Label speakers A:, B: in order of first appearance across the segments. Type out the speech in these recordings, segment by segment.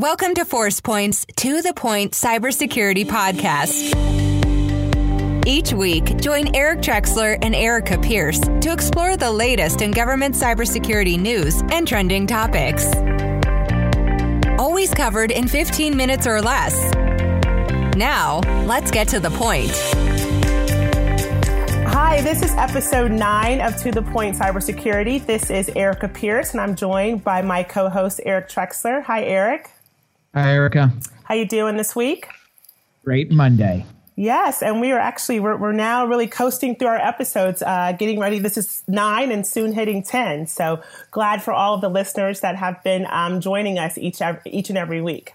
A: Welcome to ForcePoint's To the Point Cybersecurity Podcast. Each week, join Eric Trexler and Arika Pierce to explore the latest in government cybersecurity news and trending topics. Always covered in 15 minutes or less. Now, let's get to the point.
B: Hi, this is episode nine of To the Point Cybersecurity. This is Arika Pierce, and I'm joined by my co-host Eric Trexler. Hi, Eric.
C: Hi, Arika.
B: How you doing this week?
C: Great Monday.
B: Yes, and we are actually we're, we're now really coasting through our episodes, uh, getting ready. This is nine and soon hitting ten. So glad for all of the listeners that have been um, joining us each each and every week.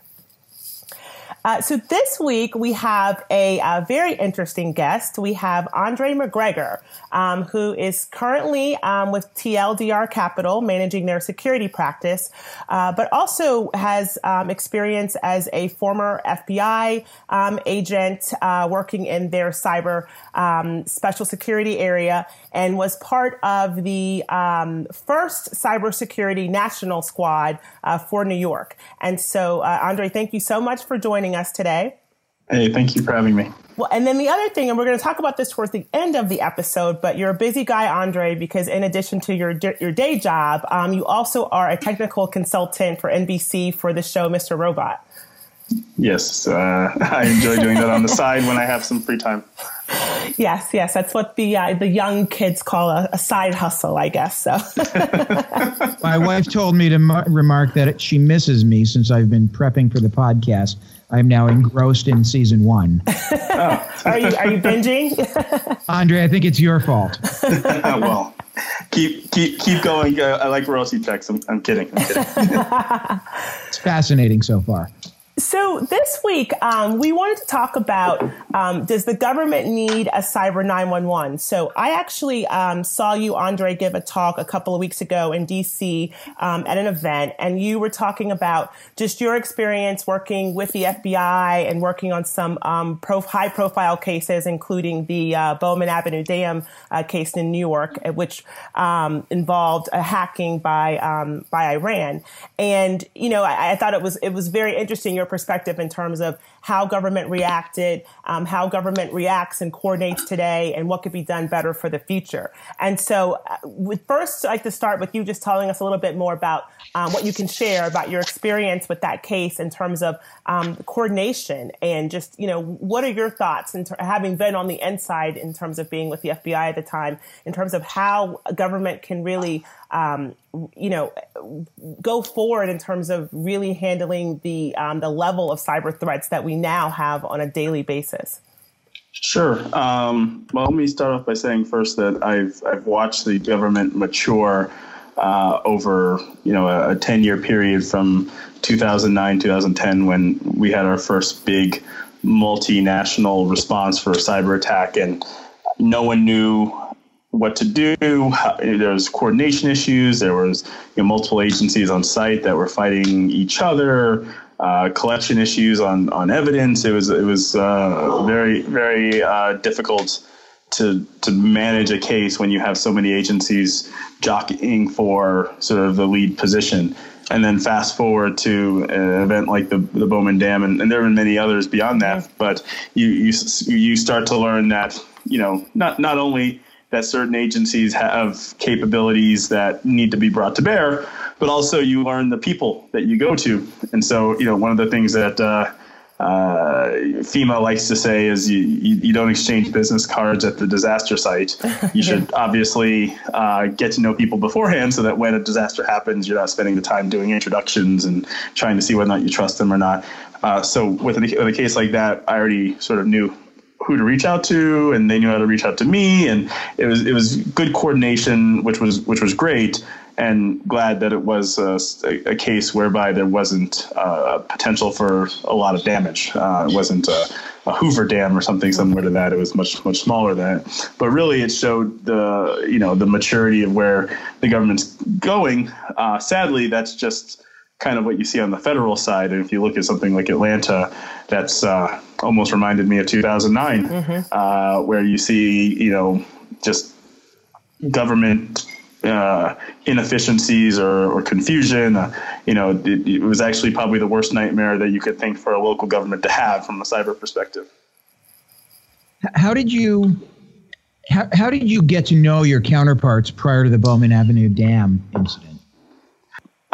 B: Uh, so this week we have a, a, very interesting guest. We have Andre McGregor, um, who is currently um, with TLDR Capital, managing their security practice, uh, but also has um, experience as a former FBI um, agent uh, working in their cyber um, special security area, and was part of the um, first cybersecurity national squad uh, for New York. And so, uh, Andre, thank you so much for joining us today.
D: Hey, thank you for having me.
B: Well, and then the other thing, and we're going to talk about this towards the end of the episode, but you're a busy guy, Andre, because in addition to your your day job, um, you also are a technical consultant for NBC for the show Mr. Robot.
D: Yes, uh, I enjoy doing that on the side when I have some free time.
B: Yes, yes, that's what the uh, the young kids call a, a, side hustle, I guess. So,
C: my wife told me to mar- remark that she misses me since I've been prepping for the podcast. I'm now engrossed in season one.
B: oh. are you are you binging,
C: Andre? I think it's your fault.
D: well, keep keep keep going. Uh, I like Rossi checks. I'm, I'm kidding. I'm kidding.
C: it's fascinating so far.
B: So this week, um, we wanted to talk about um, does the government need a cyber 911? So I actually um, saw you, Andre, give a talk a couple of weeks ago in DC um, at an event, and you were talking about just your experience working with the FBI and working on some um, high profile cases, including the uh, Bowman Avenue Dam uh, case in New York, uh, which um, involved a hacking by by Iran. And you know, I, I thought it was it was very interesting. Your your perspective in terms of how government reacted, um, how government reacts and coordinates today, and what could be done better for the future. And so, uh, with first, I'd like to start with you just telling us a little bit more about um, what you can share about your experience with that case in terms of um, coordination and just, you know, what are your thoughts in ter- having been on the inside in terms of being with the FBI at the time, in terms of how government can really um, you know, go forward in terms of really handling the um, the level of cyber threats that we now have on a daily basis?
D: Sure. Um, well, let me start off by saying first that I've I've watched the government mature uh, over you know a, ten year period from 2009 2010 when we had our first big multinational response for a cyber attack and no one knew what to do. There was coordination issues. There was you know, multiple agencies on site that were fighting each other. Uh, collection issues on on evidence. It was it was uh, very very uh, difficult to to manage a case when you have so many agencies jockeying for sort of the lead position. And then fast forward to an event like the the Bowman Dam, and, and there have been many others beyond that. But you you you start to learn that you know not not only that certain agencies have capabilities that need to be brought to bear, but also you learn the people that you go to. And so, you know, one of the things that uh, uh, FEMA likes to say is you, you, you, don't exchange business cards at the disaster site. You should obviously uh, get to know people beforehand so that when a disaster happens, you're not spending the time doing introductions and trying to see whether or not you trust them or not. Uh, so with a, with a case like that, I already sort of knew who to reach out to, and they knew how to reach out to me, and it was it was good coordination, which was which was great, and glad that it was a, a case whereby there wasn't uh, potential for a lot of damage. Uh, it wasn't a, a, Hoover Dam or something similar to that. It was much much smaller than it. But really, it showed the you know the maturity of where the government's going. Uh, sadly, that's just kind of what you see on the federal side. And if you look at something like Atlanta, that's uh, almost reminded me of 2009, mm-hmm. uh, where you see, you know, just government uh, inefficiencies or, or confusion. Uh, you know, it, it, was actually probably the worst nightmare that you could think for a local government to have from a cyber perspective.
C: How did you? How, how did you get to know your counterparts prior to the Bowman Avenue Dam incident?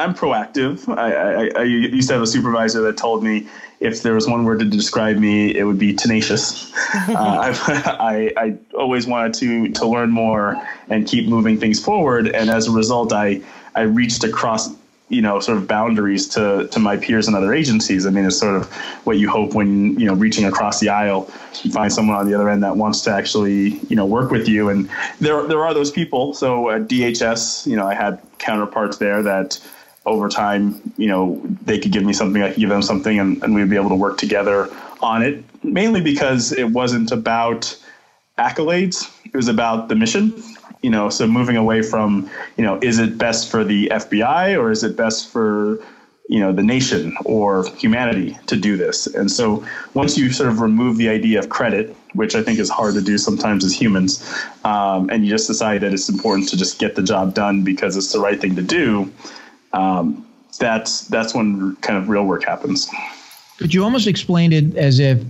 D: I'm proactive. I, I, I, used to have a supervisor that told me if there was one word to describe me, it would be tenacious. uh, I, I, always wanted to to learn more and keep moving things forward, and as a result, I I reached across you know sort of boundaries to to my peers and other agencies. I mean, it's sort of what you hope when you know reaching across the aisle, you find someone on the other end that wants to actually you know work with you, and there there are those people. So at DHS, you know, I had counterparts there that over time, you know, they could give me something, I could give them something, and, and we'd be able to work together on it. Mainly because it wasn't about accolades; it was about the mission. You know, so moving away from, you know, is it best for the FBI or is it best for you know the nation or humanity to do this and so once you sort of remove the idea of credit which i think is hard to do sometimes as humans um, and you just decide that it's important to just get the job done because it's the right thing to do um, that's that's when kind of real work happens.
C: But you almost explained it as if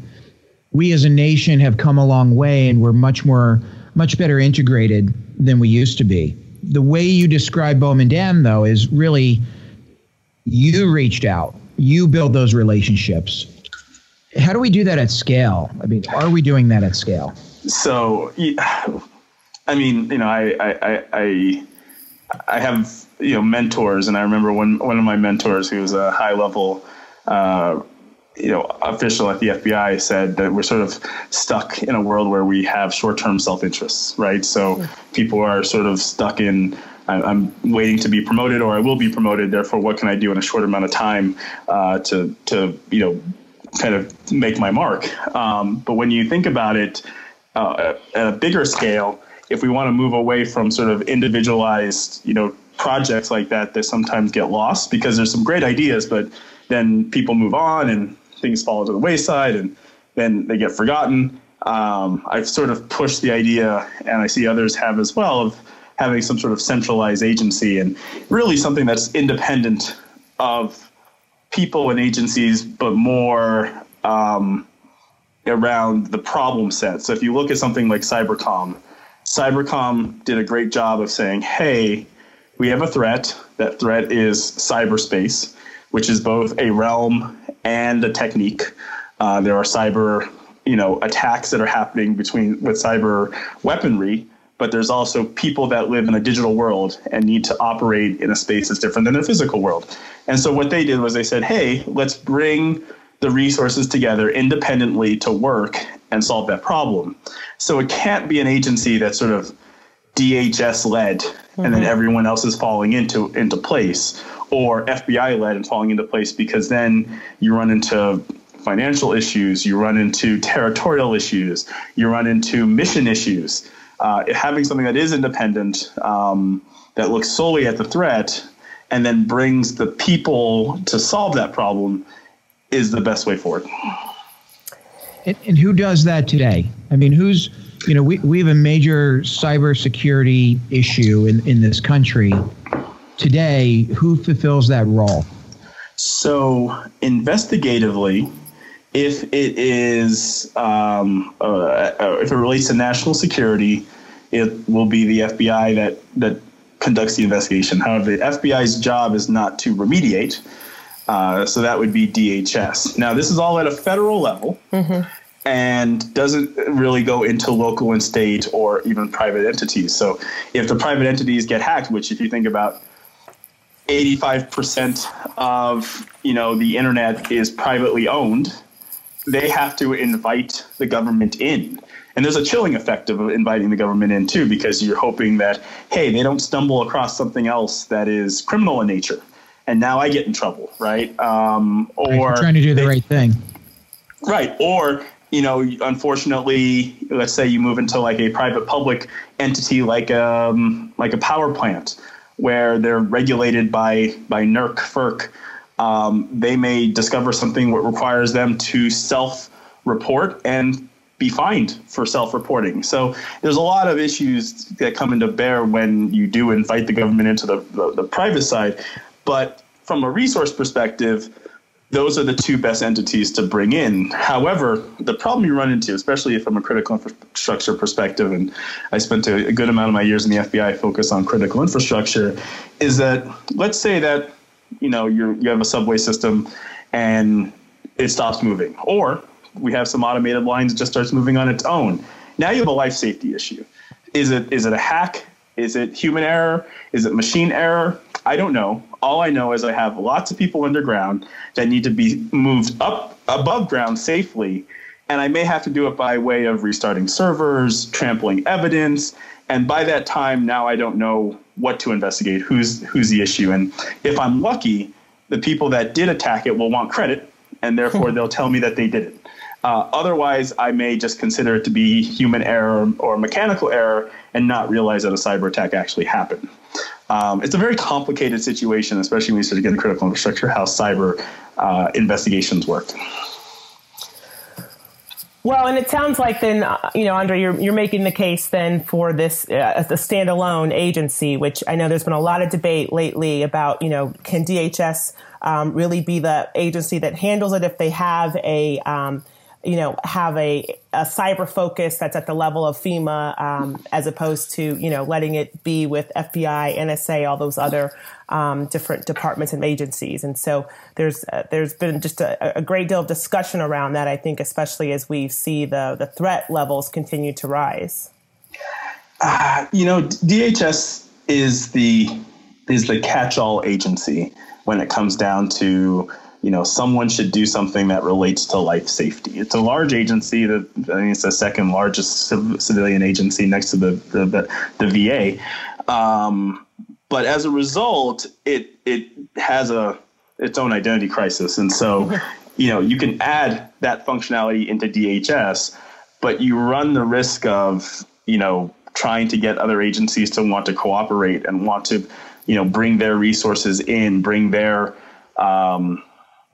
C: we as a nation have come a long way and we're much more much better integrated than we used to be. The way you describe Bowman Dam, though, is really you reached out, you build those relationships. How do we do that at scale? I mean, are we doing that at scale?
D: So, I mean, you know, I, I, I, I have you know mentors, and I remember one one of my mentors, who was a high level. Uh, you know, official at the FBI said that we're sort of stuck in a world where we have short-term self-interests, right? So people are sort of stuck in I'm waiting to be promoted or I will be promoted. Therefore, what can I do in a short amount of time uh, to to you know kind of make my mark? Um, but when you think about it uh, at a bigger scale, if we want to move away from sort of individualized, you know, projects like that that sometimes get lost because there's some great ideas, but then people move on and things fall to the wayside and then they get forgotten. Um, I've sort of pushed the idea, and I see others have as well, of having some sort of centralized agency and really something that's independent of people and agencies, but more um, around the problem set. So if you look at something like Cybercom, Cybercom did a great job of saying, hey, we have a threat. That threat is cyberspace, which is both a realm and a technique. Uh, there are cyber, you know, attacks that are happening between with cyber weaponry, but there's also people that live in a digital world and need to operate in a space that's different than their physical world. And so what they did was they said, "Hey, let's bring the resources together independently to work and solve that problem." So it can't be an agency that sort of DHS led, mm-hmm. and then mm-hmm. everyone else is falling into into place, or FBI led and falling into place because then you run into financial issues, you run into territorial issues, you run into mission issues. Uh, having something that is independent, um, that looks solely at the threat, and then brings the people to solve that problem is the best way forward.
C: And, and who does that today? I mean, who's you know, we, we have a major cybersecurity issue in, in this country. Today, who fulfills that role?
D: So, investigatively, if it is um, uh, uh if it relates to national security, it will be the FBI that that conducts the investigation. However, the FBI's job is not to remediate. Uh, so that would be DHS. Now, this is all at a federal level. Mm-hmm and doesn't really go into local and state or even private entities. So if the private entities get hacked, which if you think about 85% of you know the internet is privately owned, they have to invite the government in. And there's a chilling effect of inviting the government in too, because you're hoping that, hey, they don't stumble across something else that is criminal in nature. And now I get in trouble, right? Um,
C: or trying to do the they, right thing.
D: Right. Or you know, unfortunately, let's say you move into like a private public entity like um, like a power plant where they're regulated by by NERC, FERC. Um, they may discover something that requires them to self report and be fined for self-reporting. So there's a lot of issues that come into bear when you do invite the government into the, the, the private side. But from a resource perspective, those are the two best entities to bring in. However, the problem you run into, especially from a critical infrastructure perspective, and I spent a, good amount of my years in the FBI focused on critical infrastructure, is that let's say that you know you you have a subway system and it stops moving, or we have some automated lines that just starts moving on its own. Now you have a life safety issue. Is it is it a hack? Is it human error? Is it machine error? I don't know. All I know is I have lots of people underground that need to be moved up above ground safely. And I may have to do it by way of restarting servers, trampling evidence. And by that time, now I don't know what to investigate, who's who's the issue. And if I'm lucky, the people that did attack it will want credit, and therefore they'll tell me that they did it. Uh, otherwise, I may just consider it to be human error or mechanical error and not realize that a cyber attack actually happened. Um, it's a very complicated situation, especially when you start to get into critical infrastructure, how cyber uh, investigations work.
B: Well, and it sounds like then, uh, you know, Andre, you're, you're making the case then for this uh, a standalone agency, which I know there's been a lot of debate lately about, you know, can DHS um, really be the agency that handles it if they have a um, you know, have a, a cyber focus that's at the level of FEMA, um, as opposed to, you know, letting it be with FBI, NSA, all those other, um, different departments and agencies. And so there's, uh, there's been just a, a, great deal of discussion around that, I think, especially as we see the, the threat levels continue to rise.
D: Uh, you know, DHS is the, is the catch-all agency when it comes down to you know, someone should do something that relates to life safety. It's a large agency. That I think it's the second largest civilian agency next to the the, the, the VA. Um, but as a result, it it has a its own identity crisis, and so you know you can add that functionality into DHS, but you run the risk of you know trying to get other agencies to want to cooperate and want to you know bring their resources in, bring their um,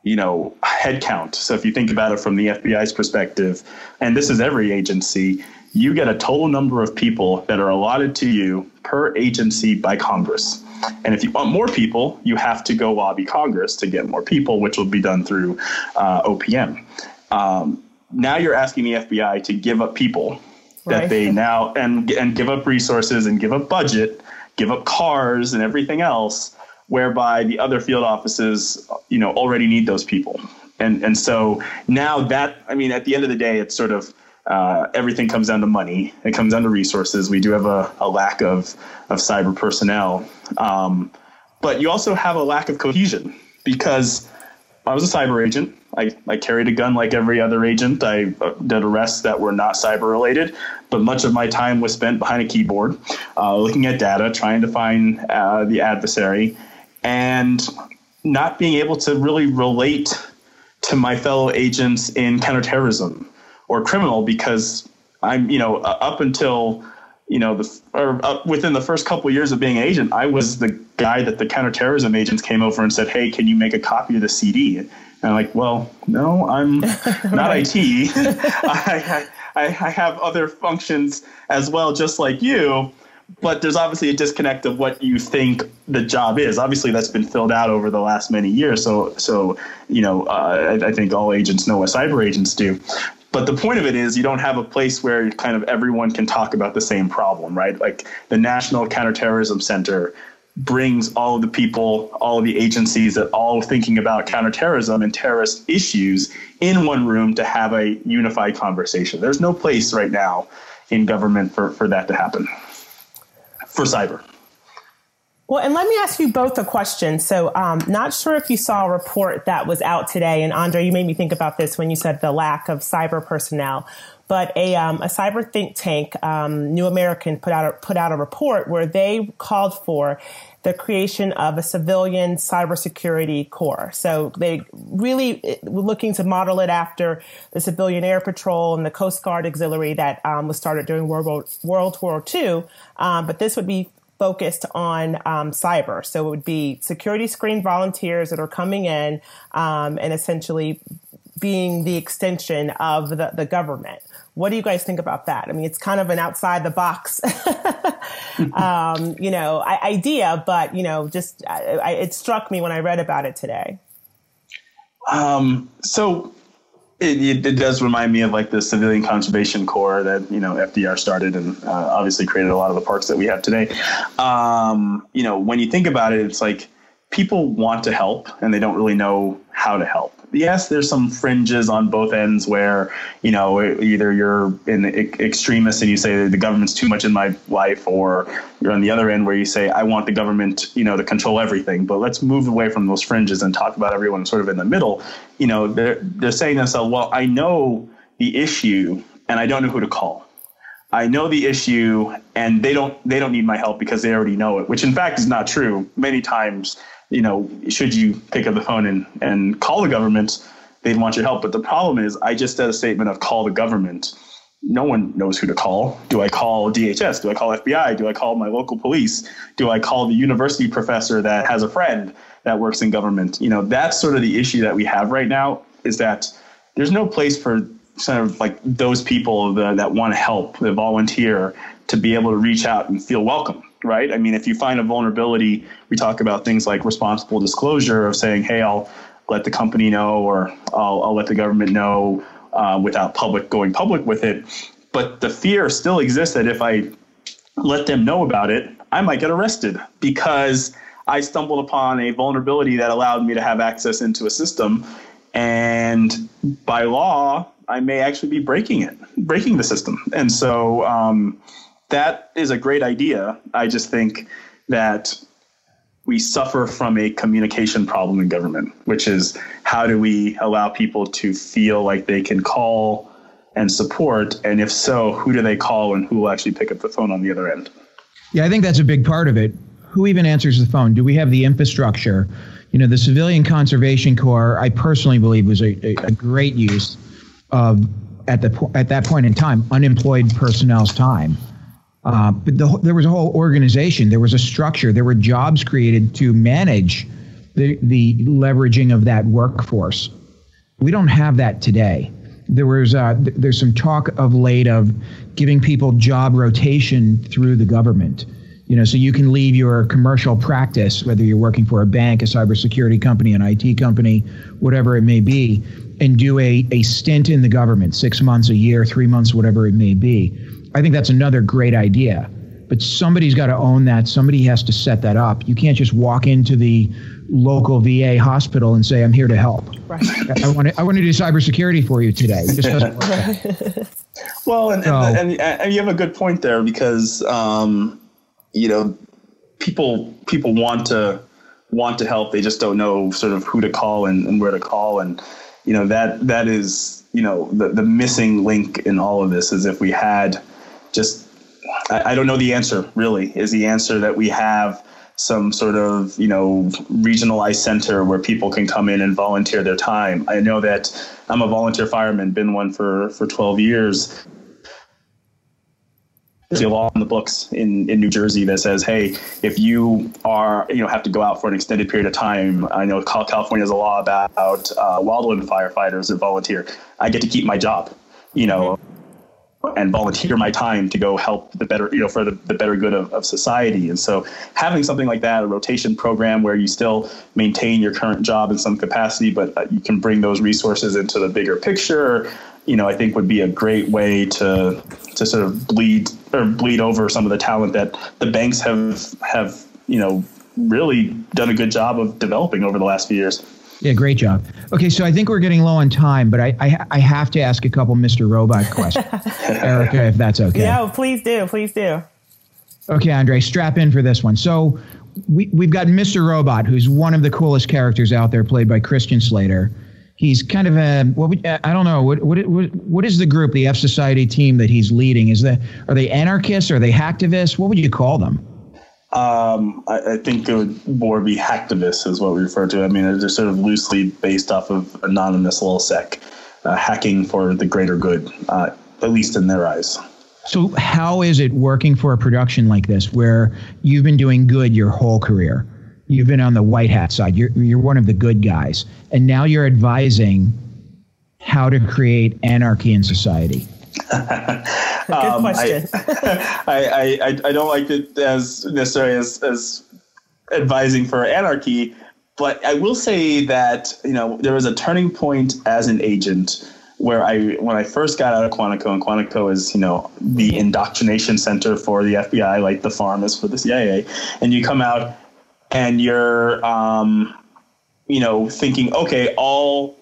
D: you know, headcount. So if you think about it from the FBI's perspective, and this is every agency, you get a total number of people that are allotted to you per agency by Congress. And if you want more people, you have to go lobby Congress to get more people, which will be done through uh, OPM. Um, now you're asking the FBI to give up people that right. they now and and give up resources and give up budget, give up cars and everything else whereby the other field offices, you know, already need those people. And and so now that I mean, at the end of the day, it's sort of uh, everything comes down to money. It comes down to resources. We do have a, a lack of of cyber personnel, um, but you also have a lack of cohesion because I was a cyber agent. I, I carried a gun like every other agent. I uh, did arrests that were not cyber related, but much of my time was spent behind a keyboard, uh, looking at data, trying to find uh, the adversary, and not being able to really relate to my fellow agents in counterterrorism or criminal because I'm, you know, up until, you know, the or uh, within the first couple of years of being an agent, I was the guy that the counterterrorism agents came over and said, "Hey, can you make a copy of the CD?" And I'm like, "Well, no, I'm not IT. I, I, I have other functions as well, just like you." But there's obviously a disconnect of what you think the job is. Obviously, that's been filled out over the last many years. So, so you know, uh, I, I, think all agents know what cyber agents do. But the point of it is, you don't have a place where kind of everyone can talk about the same problem, right? Like the National Counterterrorism Center brings all of the people, all of the agencies that all thinking about counterterrorism and terrorist issues in one room to have a unified conversation. There's no place right now in government for, for that to happen for cyber.
B: Well, and let me ask you both a question. So, um, not sure if you saw a report that was out today, and Andre, you made me think about this when you said the lack of cyber personnel. But a, um, a cyber think tank, um, New American, put out a, put out a report where they called for the creation of a civilian cybersecurity corps. So they really eh, were looking to model it after the civilian air patrol and the Coast Guard auxiliary that um, was started during World War, World War II. Um, but this would be focused on um, cyber. So it would be security screen volunteers that are coming in um, and essentially being the extension of the, the government. What do you guys think about that? I mean, it's kind of an outside the box, um, you know, idea, but you know, just I, I, it struck me when I read about it today.
D: Um, so it, it, does remind me of like the civilian conservation corps that you know FDR started and uh, obviously created a lot of the parks that we have today. Um, you know, when you think about it, it's like people want to help and they don't really know how to help yes, there's some fringes on both ends where you know either you're an extremist and you say the government's too much in my life, or you're on the other end where you say I want the government you know to control everything. But let's move away from those fringes and talk about everyone sort of in the middle. You know, they're they're saying to themselves, well, I know the issue and I don't know who to call. I know the issue and they don't they don't need my help because they already know it, which in fact is not true. Many times you know, should you pick up the phone and, and call the government, they'd want your help. But the problem is, I just did a statement of call the government. No one knows who to call. Do I call DHS? Do I call FBI? Do I call my local police? Do I call the university professor that has a friend that works in government? You know, that's sort of the issue that we have right now is that there's no place for sort of like those people that, that want to help, that volunteer, to be able to reach out and feel welcome right? I mean, if you find a vulnerability, we talk about things like responsible disclosure of saying, hey, I'll let the company know or I'll, I'll let the government know uh, without public going public with it. But the fear still exists that if I let them know about it, I might get arrested because I stumbled upon a vulnerability that allowed me to have access into a system. And by law, I may actually be breaking it, breaking the system. And so, um, that is a great idea. I just think that we suffer from a communication problem in government, which is how do we allow people to feel like they can call and support? And if so, who do they call and who will actually pick up the phone on the other end?
C: Yeah, I think that's a big part of it. Who even answers the phone? Do we have the infrastructure? You know, the Civilian Conservation Corps, I personally believe, was a, a, great use of, at, the, at that point in time, unemployed personnel's time uh, but the, there was a whole organization, there was a structure, there were jobs created to manage the, the leveraging of that workforce. We don't have that today. There was uh, th- there's some talk of late of giving people job rotation through the government. You know, so you can leave your commercial practice, whether you're working for a bank, a cybersecurity company, an IT company, whatever it may be, and do a, a stint in the government, six months, a year, three months, whatever it may be I think that's another great idea. But somebody's got to own that. Somebody has to set that up. You can't just walk into the local VA hospital and say, "I'm here to help." Right. I want to. I want to do cybersecurity for you today. It just doesn't work.
D: well, and, so, and, and, and, you have a good point there because um, you know people people want to want to help. They just don't know sort of who to call and, and where to call, and you know that that is you know the the missing link in all of this is if we had just I, I don't know the answer really. Is the answer that we have some sort of you know regionalized center where people can come in and volunteer their time. I know that I'm a volunteer fireman, been one for for 12 years. There's a law in the books in, in New Jersey that says, hey, if you are you know have to go out for an extended period of time, I know California has a law about uh, wildland firefighters that volunteer. I get to keep my job. You know, and volunteer my time to go help the better, you know, for the, the better good of, of society. And so having something like that, a rotation program where you still maintain your current job in some capacity, but uh, you can bring those resources into the bigger picture, you know, I think would be a great way to to sort of bleed or bleed over some of the talent that the banks have have, you know, really done a good job of developing over the last few years.
C: Yeah, great job. Okay, so I think we're getting low on time, but I I, I have to ask a couple Mr. Robot questions, Arika, if that's okay.
B: Yeah, please do, please do.
C: Okay, Andre, strap in for this one. So we we've got Mr. Robot, who's one of the coolest characters out there, played by Christian Slater. He's kind of a what would, I don't know what what what is the group, the F Society team that he's leading? Is that are they anarchists? Are they hacktivists? What would you call them?
D: Um, I, I, think it would more be hacktivists is what we refer to. I mean, they're sort of loosely based off of anonymous LulzSec, uh, hacking for the greater good, uh, at least in their eyes.
C: So, how is it working for a production like this, where you've been doing good your whole career? You've been on the white hat side. You're you're one of the good guys, and now you're advising how to create anarchy in society?
B: Good um, question.
D: I, I, I, don't like it as necessarily as, as advising for anarchy, but I will say that you know there was a turning point as an agent where I when I first got out of Quantico, and Quantico is you know the mm-hmm. indoctrination center for the FBI, like the farm is for the CIA, and you come out and you're um, you know thinking, okay, all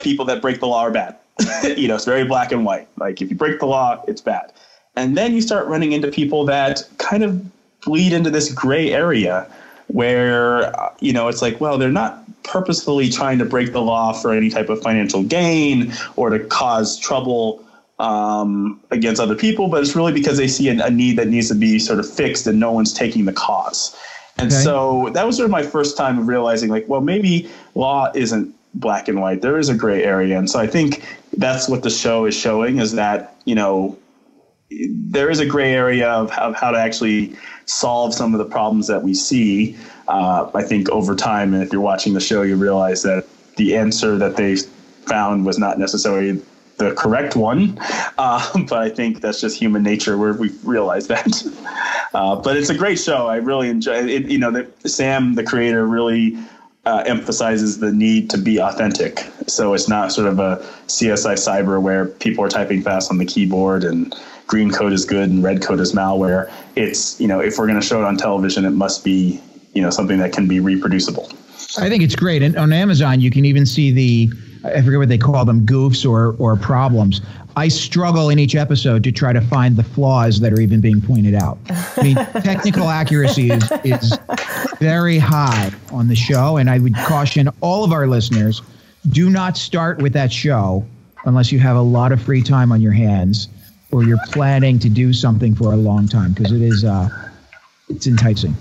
D: people that break the law are bad. you know, it's very black and white. Like if you break the law, it's bad. And then you start running into people that kind of bleed into this gray area where uh, you know it's like well they're not purposefully trying to break the law for any type of financial gain or to cause trouble um, against other people but it's really because they see a, a, need that needs to be sort of fixed and no one's taking the cause and okay. so that was sort of my first time of realizing like well maybe law isn't black and white there is a gray area and so i think that's what the show is showing is that you know there is a gray area of, of how to actually solve some of the problems that we see. Uh, I think over time, and if you're watching the show, you realize that the answer that they found was not necessarily the correct one. Uh, but I think that's just human nature where we realize that. Uh, but it's a great show. I really enjoy it. You know, the, Sam, the creator, really uh, emphasizes the need to be authentic. So it's not sort of a CSI cyber where people are typing fast on the keyboard and green code is good and red code is malware. It's, you know, if we're going to show it on television, it must be, you know, something that can be reproducible.
C: I think it's great. And on Amazon, you can even see the, I forget what they call them, goofs or, or problems. I struggle in each episode to try to find the flaws that are even being pointed out. I mean, technical accuracy is, is very high on the show. And I would caution all of our listeners do not start with that show unless you have a lot of free time on your hands or you're planning to do something for a long time because it is uh, it's enticing.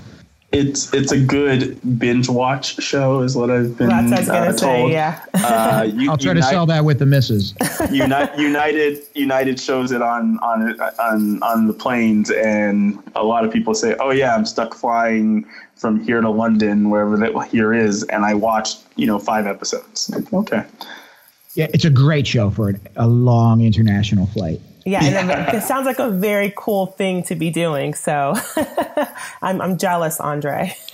D: It's it's a good binge watch show, is what I've been well, that's what I was uh, told. Say,
B: yeah. uh,
C: you, I'll try United, to sell that with the misses.
D: United, United United shows it on on on on the planes, and a lot of people say, "Oh yeah, I'm stuck flying from here to London, wherever that here is," and I watched you know five episodes. Okay.
C: Yeah, it's a great show for a long international flight.
B: Yeah, and it sounds like a very cool thing to be doing. So I'm, I'm jealous, Andre.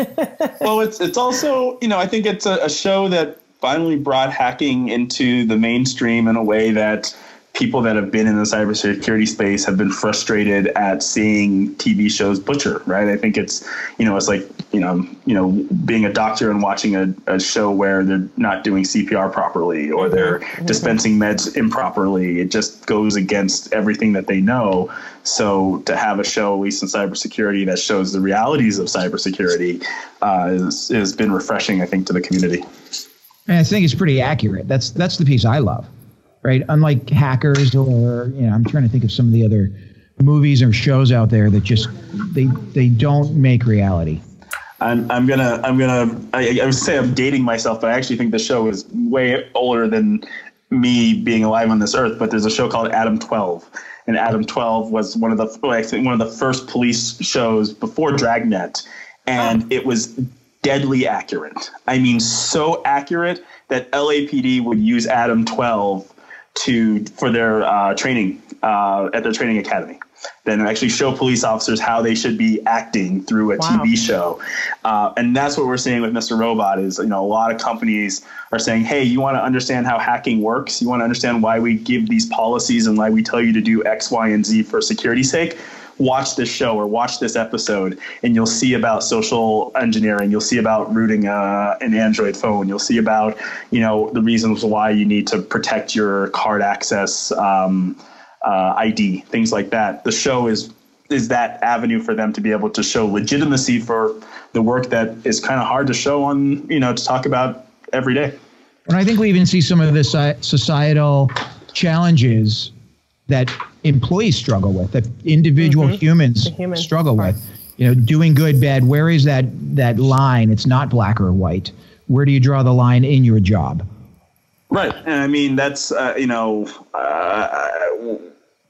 D: well, it's it's also you know I think it's a, a show that finally brought hacking into the mainstream in a way that people that have been in the cybersecurity space have been frustrated at seeing TV shows butcher, right? I think it's, you know, it's like, you know, you know, being a doctor and watching a, a show where they're not doing CPR properly or mm-hmm. they're mm-hmm. dispensing meds improperly. It just goes against everything that they know. So to have a show, at least in cybersecurity, that shows the realities of cybersecurity uh, is, has been refreshing, I think, to the community.
C: I think it's pretty accurate. That's that's the piece I love right? Unlike hackers or you know, I'm trying to think of some of the other movies or shows out there that just they they don't make reality.
D: I'm, I'm gonna I'm gonna I, I would say I'm dating myself, but I actually think the show is way older than me being alive on this earth. But there's a show called Adam 12, and Adam 12 was one of the one of the first police shows before Dragnet, and it was deadly accurate. I mean, so accurate that LAPD would use Adam 12 to for their uh, training uh, at their training academy. Then actually show police officers how they should be acting through a wow. TV show, uh, and that's what we're seeing with Mr. Robot. Is you know a lot of companies are saying, hey, you want to understand how hacking works, you want to understand why we give these policies and why we tell you to do X, Y, and Z for security's sake watch this show or watch this episode and you'll see about social engineering. You'll see about rooting uh, an android phone. You'll see about you know the reasons why you need to protect your card access um, uh, id things like that. The show is is that avenue for them to be able to show legitimacy for the work that is kind of hard to show on you know to talk about every day.
C: And i think we even see some of the societal challenges that employees struggle with, that individual mm-hmm. humans human struggle part. with. You know, doing good, bad. Where is that that line? It's not black or white. Where do you draw the line in your job?
D: Right, and I mean that's uh, you know, uh,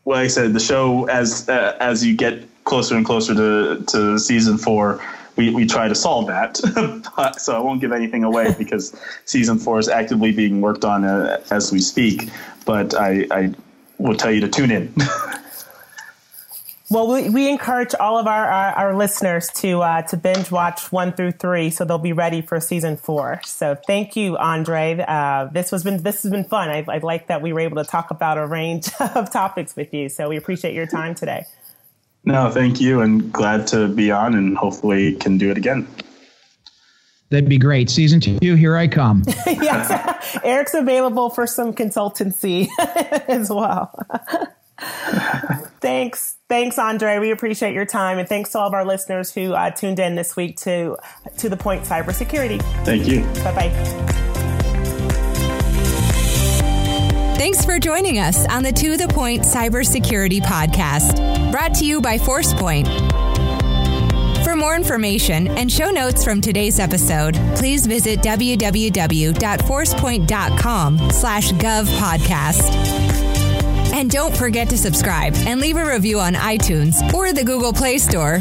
D: like I said, the show as uh, as you get closer and closer to to season four, we, we try to solve that. but, so I won't give anything away because season four is actively being worked on uh, as we speak. But I, I will tell you to tune in.
B: Well, we, we encourage all of our, our, our listeners to uh, to binge watch one through three, so they'll be ready for season four. So, thank you, Andre. Uh, this was been this has been fun. I, I like that we were able to talk about a range of topics with you. So, we appreciate your time today.
D: No, thank you, and glad to be on, and hopefully can do it again.
C: That'd be great. Season two, here I come.
B: yes, Eric's available for some consultancy as well. thanks. Thanks, Andre. We appreciate your time. And thanks to all of our listeners who uh, tuned in this week to To the Point Cybersecurity.
D: Thank you.
B: Bye bye.
A: Thanks for joining us on the To the Point Cybersecurity Podcast, brought to you by ForcePoint. For more information and show notes from today's episode, please visit www.forcepoint.com slash gov podcast. And don't forget to subscribe and leave a review on iTunes or the Google Play Store.